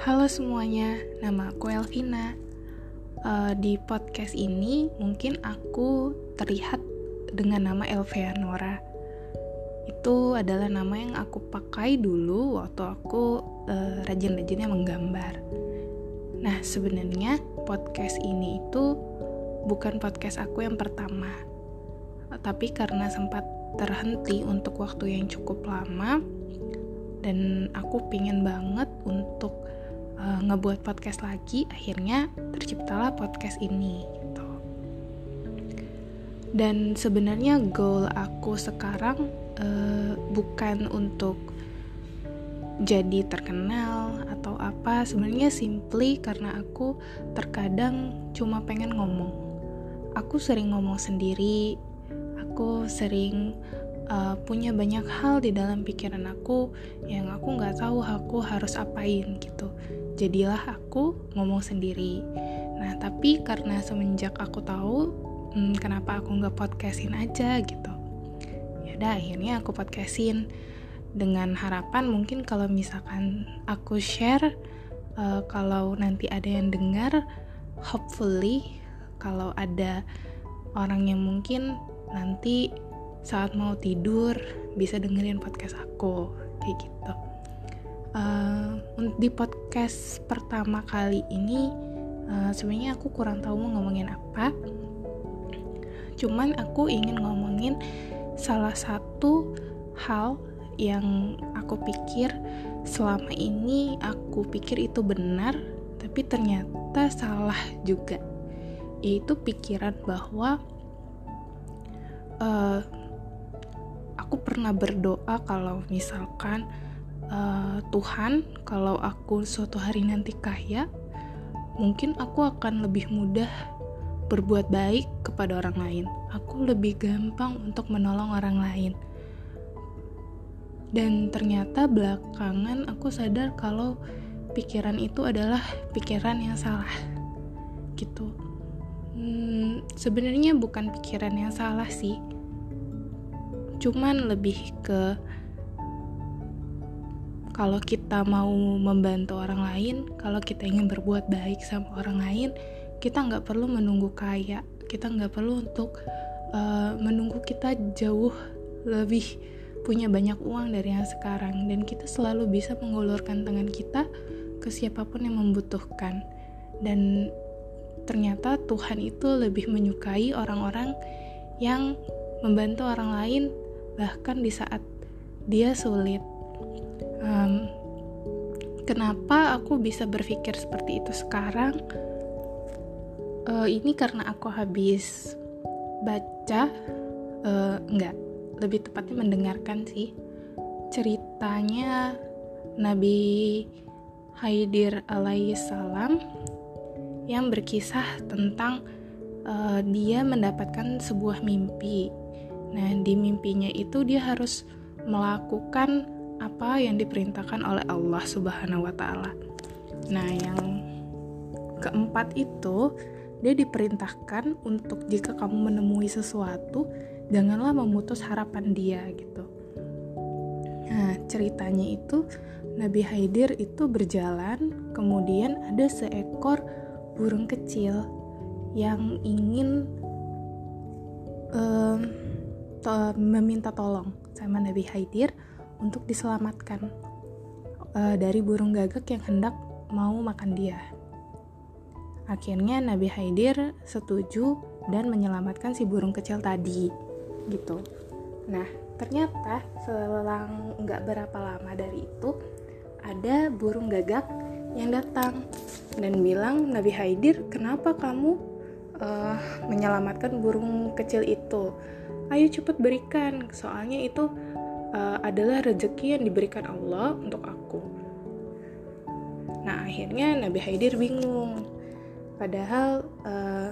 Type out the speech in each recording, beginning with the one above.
Halo semuanya, nama aku Elvina. Uh, di podcast ini mungkin aku terlihat dengan nama Elvianora. Itu adalah nama yang aku pakai dulu waktu aku uh, rajin-rajinnya menggambar. Nah, sebenarnya podcast ini itu bukan podcast aku yang pertama. Tapi karena sempat terhenti untuk waktu yang cukup lama dan aku pingin banget untuk uh, ngebuat podcast lagi akhirnya terciptalah podcast ini gitu. Dan sebenarnya goal aku sekarang uh, bukan untuk jadi terkenal atau apa. Sebenarnya simply karena aku terkadang cuma pengen ngomong. Aku sering ngomong sendiri aku sering uh, punya banyak hal di dalam pikiran aku yang aku nggak tahu aku harus apain gitu jadilah aku ngomong sendiri. Nah tapi karena semenjak aku tahu hmm, kenapa aku nggak podcastin aja gitu. Ya udah akhirnya aku podcastin dengan harapan mungkin kalau misalkan aku share uh, kalau nanti ada yang dengar hopefully kalau ada orang yang mungkin nanti saat mau tidur bisa dengerin podcast aku kayak gitu uh, di podcast pertama kali ini uh, sebenarnya aku kurang tahu mau ngomongin apa. Cuman aku ingin ngomongin salah satu hal yang aku pikir selama ini aku pikir itu benar tapi ternyata salah juga. Yaitu pikiran bahwa uh, aku pernah berdoa kalau misalkan uh, Tuhan kalau aku suatu hari nanti kaya mungkin aku akan lebih mudah berbuat baik kepada orang lain. Aku lebih gampang untuk menolong orang lain. Dan ternyata belakangan aku sadar kalau pikiran itu adalah pikiran yang salah gitu. Hmm, sebenarnya bukan pikiran yang salah sih. Cuman lebih ke kalau kita mau membantu orang lain, kalau kita ingin berbuat baik sama orang lain, kita nggak perlu menunggu kaya, kita nggak perlu untuk uh, menunggu kita jauh lebih punya banyak uang dari yang sekarang, dan kita selalu bisa mengulurkan tangan kita ke siapa pun yang membutuhkan. Dan ternyata Tuhan itu lebih menyukai orang-orang yang membantu orang lain bahkan di saat dia sulit. Um, kenapa aku bisa berpikir seperti itu sekarang? Uh, ini karena aku habis baca, uh, enggak, lebih tepatnya mendengarkan sih ceritanya Nabi Haidir alaihissalam yang berkisah tentang uh, dia mendapatkan sebuah mimpi Nah, di mimpinya itu dia harus melakukan apa yang diperintahkan oleh Allah Subhanahu wa taala. Nah, yang keempat itu dia diperintahkan untuk jika kamu menemui sesuatu, janganlah memutus harapan dia gitu. Nah, ceritanya itu Nabi Haidir itu berjalan, kemudian ada seekor burung kecil yang ingin um, to meminta tolong sama Nabi Haidir untuk diselamatkan uh, dari burung gagak yang hendak mau makan dia. Akhirnya Nabi Haidir setuju dan menyelamatkan si burung kecil tadi, gitu. Nah, ternyata selang nggak berapa lama dari itu ada burung gagak yang datang dan bilang Nabi Haidir, kenapa kamu uh, menyelamatkan burung kecil itu? ayo cepat berikan soalnya itu uh, adalah rezeki yang diberikan Allah untuk aku. Nah akhirnya Nabi Haidir bingung. Padahal uh,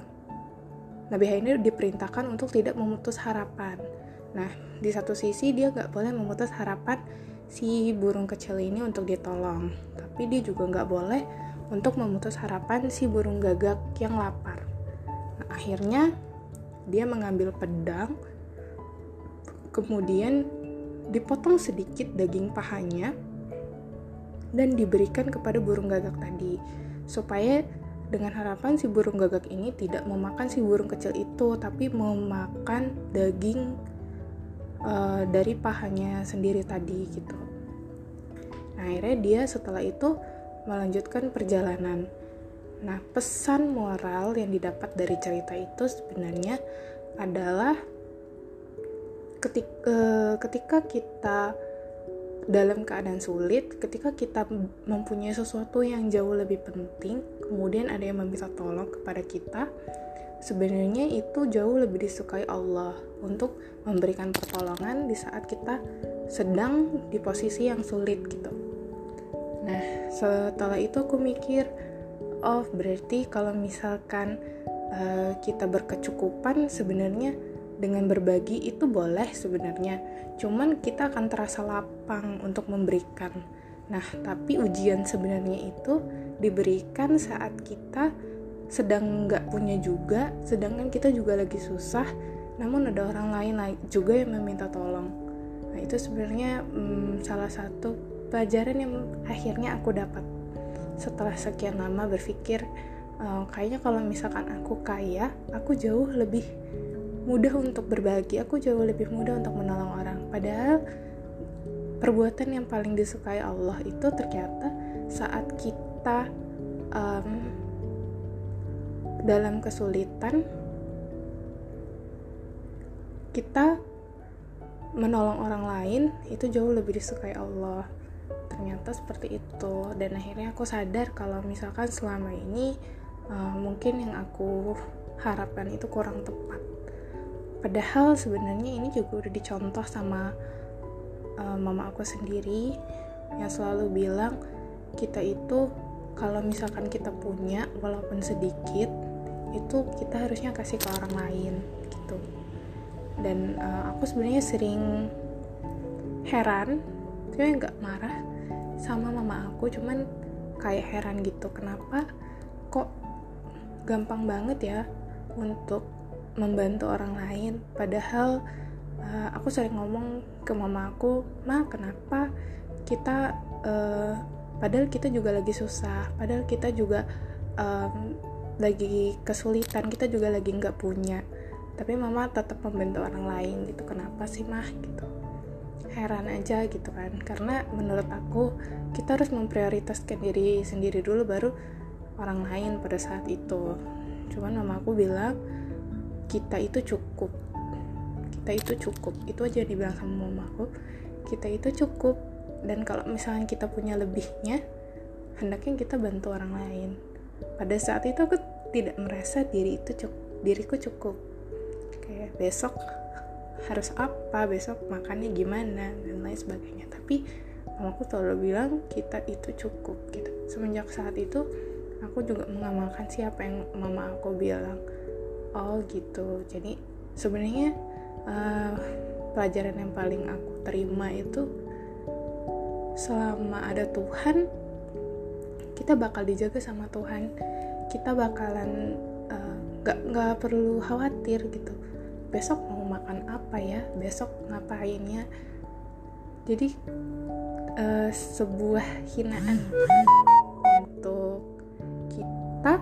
Nabi Haidir diperintahkan untuk tidak memutus harapan. Nah di satu sisi dia nggak boleh memutus harapan si burung kecil ini untuk ditolong. Tapi dia juga nggak boleh untuk memutus harapan si burung gagak yang lapar. Nah, akhirnya dia mengambil pedang kemudian dipotong sedikit daging pahanya dan diberikan kepada burung gagak tadi supaya dengan harapan si burung gagak ini tidak memakan si burung kecil itu tapi memakan daging uh, dari pahanya sendiri tadi gitu. Nah, akhirnya dia setelah itu melanjutkan perjalanan. Nah pesan moral yang didapat dari cerita itu sebenarnya adalah ketika, uh, ketika kita dalam keadaan sulit, ketika kita mempunyai sesuatu yang jauh lebih penting, kemudian ada yang meminta tolong kepada kita, sebenarnya itu jauh lebih disukai Allah untuk memberikan pertolongan di saat kita sedang di posisi yang sulit gitu. Nah, setelah itu aku mikir, oh berarti kalau misalkan uh, kita berkecukupan sebenarnya dengan berbagi itu boleh sebenarnya. Cuman kita akan terasa lapang untuk memberikan. Nah tapi ujian sebenarnya itu diberikan saat kita sedang nggak punya juga sedangkan kita juga lagi susah namun ada orang lain juga yang meminta tolong. Nah itu sebenarnya hmm, salah satu pelajaran yang akhirnya aku dapat. Setelah sekian lama berpikir uh, kayaknya kalau misalkan aku kaya aku jauh lebih mudah untuk berbagi aku jauh lebih mudah untuk menolong orang. Padahal perbuatan yang paling disukai Allah itu ternyata saat kita um, dalam kesulitan kita menolong orang lain itu jauh lebih disukai Allah. Ternyata seperti itu. Dan akhirnya aku sadar kalau misalkan selama ini uh, mungkin yang aku harapkan itu kurang tepat padahal sebenarnya ini juga udah dicontoh sama uh, mama aku sendiri yang selalu bilang kita itu kalau misalkan kita punya walaupun sedikit itu kita harusnya kasih ke orang lain gitu. Dan uh, aku sebenarnya sering heran tapi nggak marah sama mama aku cuman kayak heran gitu kenapa kok gampang banget ya untuk membantu orang lain. Padahal uh, aku sering ngomong ke mama aku ma kenapa kita uh, padahal kita juga lagi susah padahal kita juga um, lagi kesulitan kita juga lagi nggak punya. Tapi mama tetap membantu orang lain gitu kenapa sih mah gitu. Heran aja gitu kan. Karena menurut aku kita harus memprioritaskan diri sendiri dulu baru orang lain pada saat itu. Cuman mama aku bilang kita itu cukup. Kita itu cukup. Itu aja yang dibilang sama mamaku kita itu cukup. Dan kalau misalnya kita punya lebihnya hendaknya kita bantu orang lain. Pada saat itu aku tidak merasa diri itu cukup diriku cukup. Kayak besok harus apa besok makannya gimana dan lain sebagainya. Tapi mamaku selalu bilang kita itu cukup gitu. Semenjak saat itu aku juga mengamalkan siapa yang mama aku bilang oh gitu. Jadi sebenarnya uh, pelajaran yang paling aku terima itu selama ada Tuhan kita bakal dijaga sama Tuhan. Kita bakalan uh, gak nggak perlu khawatir gitu. Besok mau makan apa ya? Besok ngapainnya? Jadi uh, sebuah hinaan untuk kita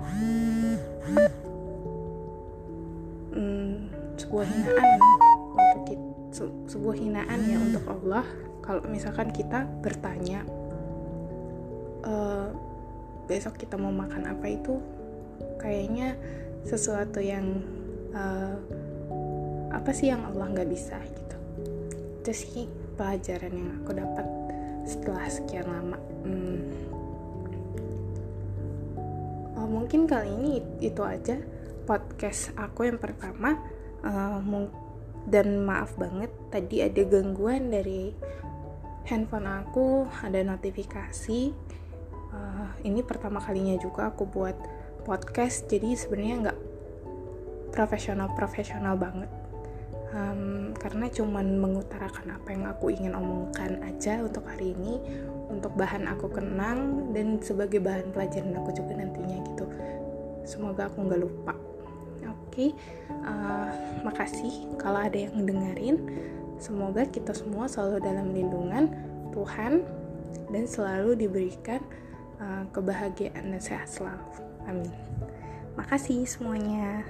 sebuah hinaan untuk kita, se sebuah hinaan ya untuk Allah. Kalau misalkan kita bertanya e, besok kita mau makan apa itu kayaknya sesuatu yang uh, apa sih yang Allah nggak bisa gitu. Itu sih pelajaran yang aku dapat setelah sekian lama. Hmm. oh, mungkin kali ini itu aja podcast aku yang pertama uh, dan maaf banget tadi ada gangguan dari handphone aku ada notifikasi. Uh, ini pertama kalinya juga aku buat podcast jadi sebenarnya nggak profesional profesional banget. Um, karena cuman mengutarakan apa yang aku ingin omongkan aja untuk hari ini untuk bahan aku kenang dan sebagai bahan pelajaran aku juga nantinya gitu. Semoga aku nggak lupa okay? uh, eh, makasih kalau ada yang dengerin semoga kita semua selalu dalam lindungan Tuhan dan selalu diberikan uh, kebahagiaan dan sehat selalu. Amin. Makasih semuanya.